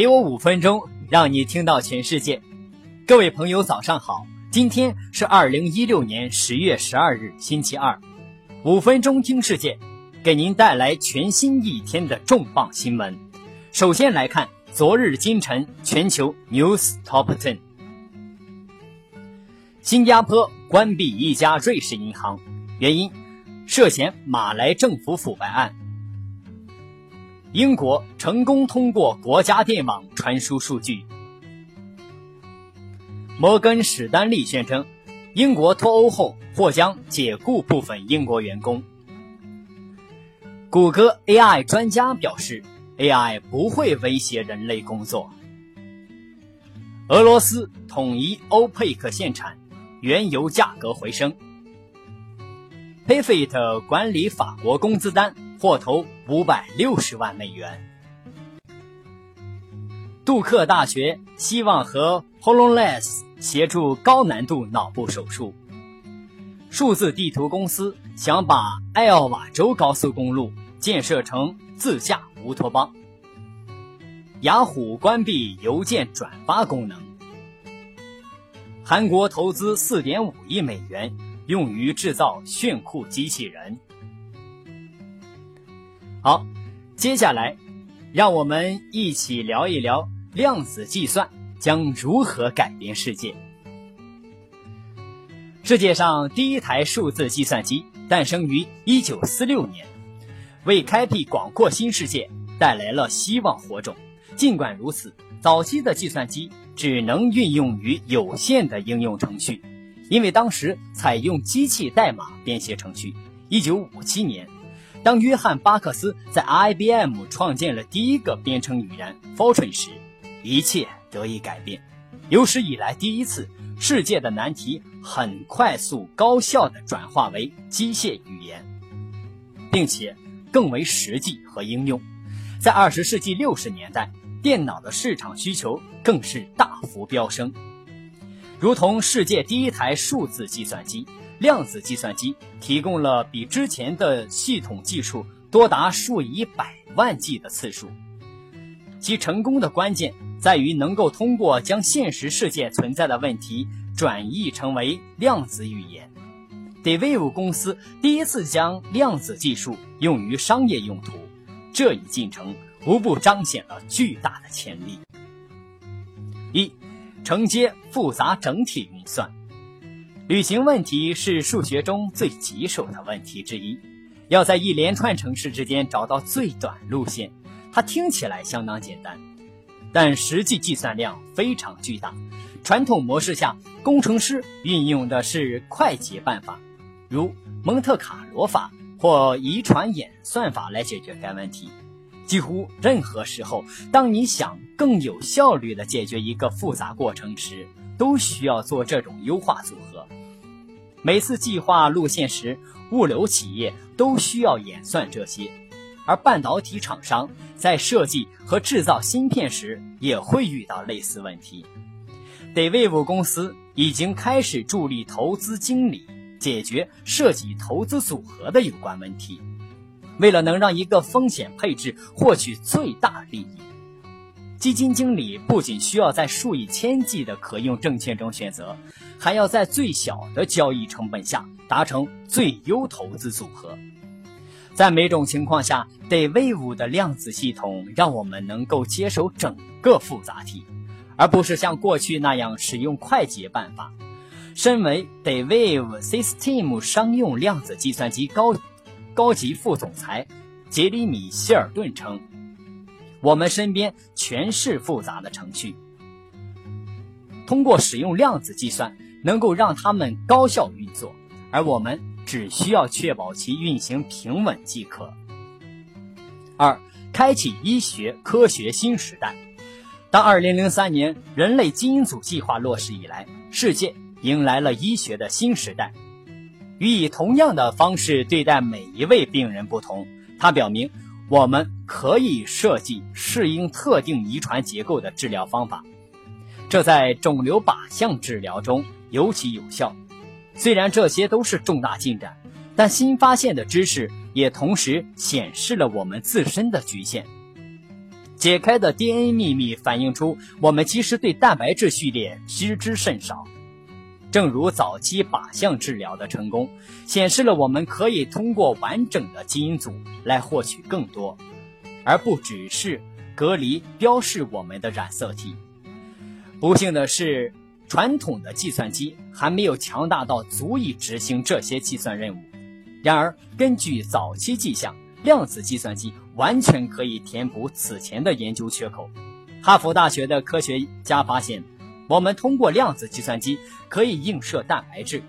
给我五分钟，让你听到全世界。各位朋友，早上好！今天是二零一六年十月十二日，星期二。五分钟听世界，给您带来全新一天的重磅新闻。首先来看昨日今晨全球 news top ten。新加坡关闭一家瑞士银行，原因涉嫌马来政府腐败案。英国成功通过国家电网传输数据。摩根史丹利宣称，英国脱欧后或将解雇部分英国员工。谷歌 AI 专家表示，AI 不会威胁人类工作。俄罗斯统一欧佩克限产，原油价格回升。Payfit 管理法国工资单。获投五百六十万美元。杜克大学希望和 HoloLens 协助高难度脑部手术。数字地图公司想把艾奥瓦州高速公路建设成自驾乌托邦。雅虎关闭邮件转发功能。韩国投资四点五亿美元用于制造炫酷机器人。好，接下来，让我们一起聊一聊量子计算将如何改变世界。世界上第一台数字计算机诞生于1946年，为开辟广阔新世界带来了希望火种。尽管如此，早期的计算机只能运用于有限的应用程序，因为当时采用机器代码编写程序。1957年。当约翰巴克斯在 IBM 创建了第一个编程语言 Fortran 时，一切得以改变。有史以来第一次，世界的难题很快速、高效地转化为机械语言，并且更为实际和应用。在二十世纪六十年代，电脑的市场需求更是大幅飙升，如同世界第一台数字计算机。量子计算机提供了比之前的系统技术多达数以百万计的次数。其成功的关键在于能够通过将现实世界存在的问题转译成为量子语言。Dave 公司第一次将量子技术用于商业用途，这一进程无不彰显了巨大的潜力。一，承接复杂整体运算。旅行问题是数学中最棘手的问题之一，要在一连串城市之间找到最短路线。它听起来相当简单，但实际计算量非常巨大。传统模式下，工程师运用的是快捷办法，如蒙特卡罗法或遗传演算法来解决该问题。几乎任何时候，当你想更有效率地解决一个复杂过程时，都需要做这种优化组合。每次计划路线时，物流企业都需要演算这些，而半导体厂商在设计和制造芯片时也会遇到类似问题。Dave 公司已经开始助力投资经理解决设计投资组合的有关问题。为了能让一个风险配置获取最大利益，基金经理不仅需要在数以千计的可用证券中选择。还要在最小的交易成本下达成最优投资组合。在每种情况下，Dave 的量子系统让我们能够接手整个复杂体，而不是像过去那样使用快捷办法。身为 Dave System 商用量子计算机高高级副总裁杰里米·希尔顿称：“我们身边全是复杂的程序，通过使用量子计算。”能够让他们高效运作，而我们只需要确保其运行平稳即可。二，开启医学科学新时代。当2003年人类基因组计划落实以来，世界迎来了医学的新时代。与以同样的方式对待每一位病人不同，它表明我们可以设计适应特定遗传结构的治疗方法。这在肿瘤靶向治疗中。尤其有效。虽然这些都是重大进展，但新发现的知识也同时显示了我们自身的局限。解开的 DNA 秘密反映出我们其实对蛋白质序列知之甚少。正如早期靶向治疗的成功，显示了我们可以通过完整的基因组来获取更多，而不只是隔离标示我们的染色体。不幸的是，传统的计算机还没有强大到足以执行这些计算任务。然而，根据早期迹象，量子计算机完全可以填补此前的研究缺口。哈佛大学的科学家发现。我们通过量子计算机可以映射蛋白质，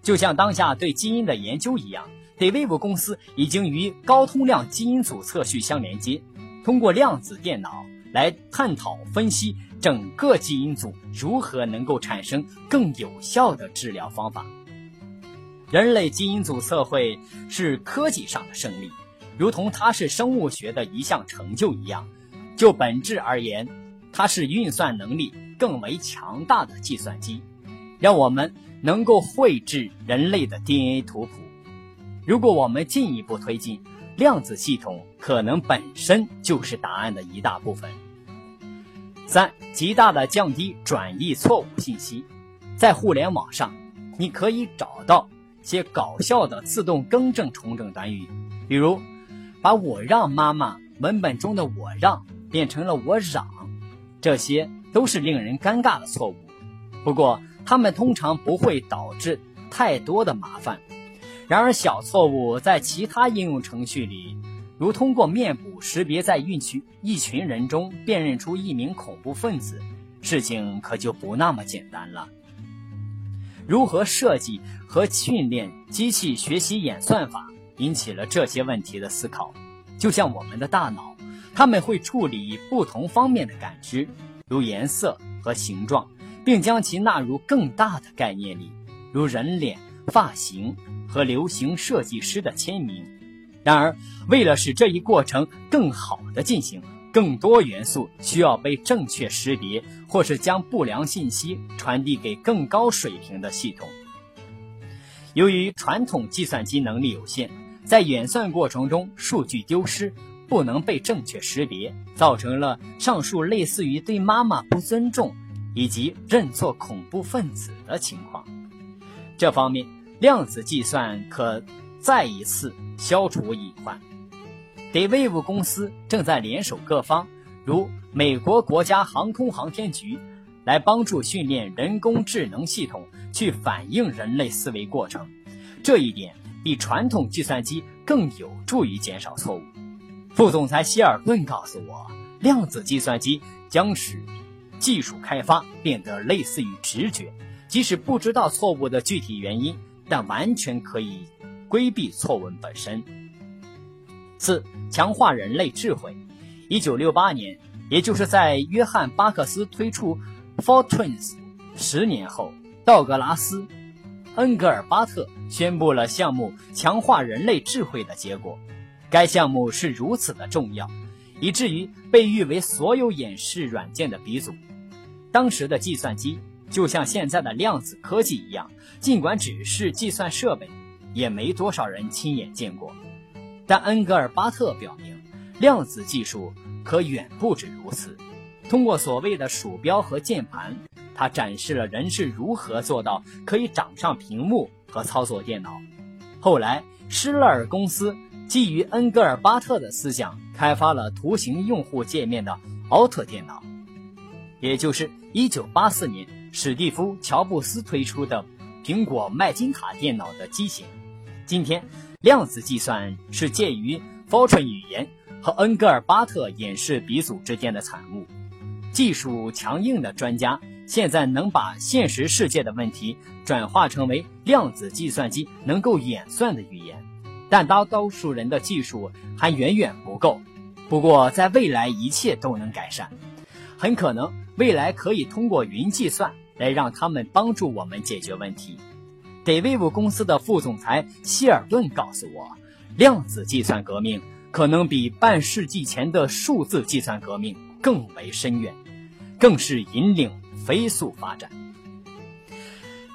就像当下对基因的研究一样。d a v 公司已经与高通量基因组测序相连接，通过量子电脑来探讨分析整个基因组如何能够产生更有效的治疗方法。人类基因组测绘是科技上的胜利，如同它是生物学的一项成就一样。就本质而言，它是运算能力。更为强大的计算机，让我们能够绘制人类的 DNA 图谱。如果我们进一步推进，量子系统可能本身就是答案的一大部分。三，极大的降低转译错误信息。在互联网上，你可以找到些搞笑的自动更正重整短语，比如把我让妈妈文本中的我让变成了我嚷，这些。都是令人尴尬的错误，不过它们通常不会导致太多的麻烦。然而，小错误在其他应用程序里，如通过面部识别在一群一群人中辨认出一名恐怖分子，事情可就不那么简单了。如何设计和训练机器学习演算法，引起了这些问题的思考。就像我们的大脑，他们会处理不同方面的感知。如颜色和形状，并将其纳入更大的概念里，如人脸、发型和流行设计师的签名。然而，为了使这一过程更好的进行，更多元素需要被正确识别，或是将不良信息传递给更高水平的系统。由于传统计算机能力有限，在演算过程中数据丢失。不能被正确识别，造成了上述类似于对妈妈不尊重以及认错恐怖分子的情况。这方面，量子计算可再一次消除隐患。d a v e 公司正在联手各方，如美国国家航空航天局，来帮助训练人工智能系统去反映人类思维过程。这一点比传统计算机更有助于减少错误。副总裁希尔顿告诉我，量子计算机将使技术开发变得类似于直觉，即使不知道错误的具体原因，但完全可以规避错误本身。四、强化人类智慧。一九六八年，也就是在约翰巴克斯推出 Fortunes 十年后，道格拉斯·恩格尔巴特宣布了项目强化人类智慧的结果。该项目是如此的重要，以至于被誉为所有演示软件的鼻祖。当时的计算机就像现在的量子科技一样，尽管只是计算设备，也没多少人亲眼见过。但恩格尔巴特表明，量子技术可远不止如此。通过所谓的鼠标和键盘，他展示了人是如何做到可以掌上屏幕和操作电脑。后来，施乐尔公司。基于恩格尔巴特的思想，开发了图形用户界面的奥特电脑，也就是1984年史蒂夫·乔布斯推出的苹果麦金塔电脑的机型。今天，量子计算是介于 Fortran 语言和恩格尔巴特演示鼻祖之间的产物。技术强硬的专家现在能把现实世界的问题转化成为量子计算机能够演算的语言。但大多数人的技术还远远不够。不过，在未来一切都能改善。很可能未来可以通过云计算来让他们帮助我们解决问题。d a v e 公司的副总裁希尔顿告诉我，量子计算革命可能比半世纪前的数字计算革命更为深远，更是引领飞速发展。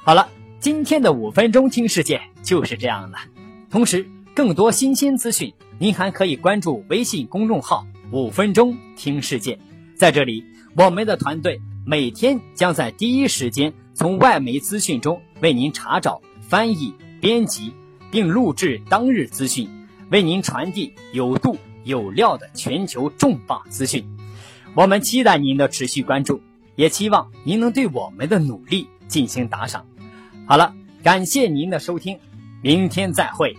好了，今天的五分钟听世界就是这样了。同时。更多新鲜资讯，您还可以关注微信公众号五分钟听世界。在这里，我们的团队每天将在第一时间从外媒资讯中为您查找、翻译、编辑，并录制当日资讯，为您传递有度有料的全球重磅资讯。我们期待您的持续关注，也期望您能对我们的努力进行打赏。好了，感谢您的收听，明天再会。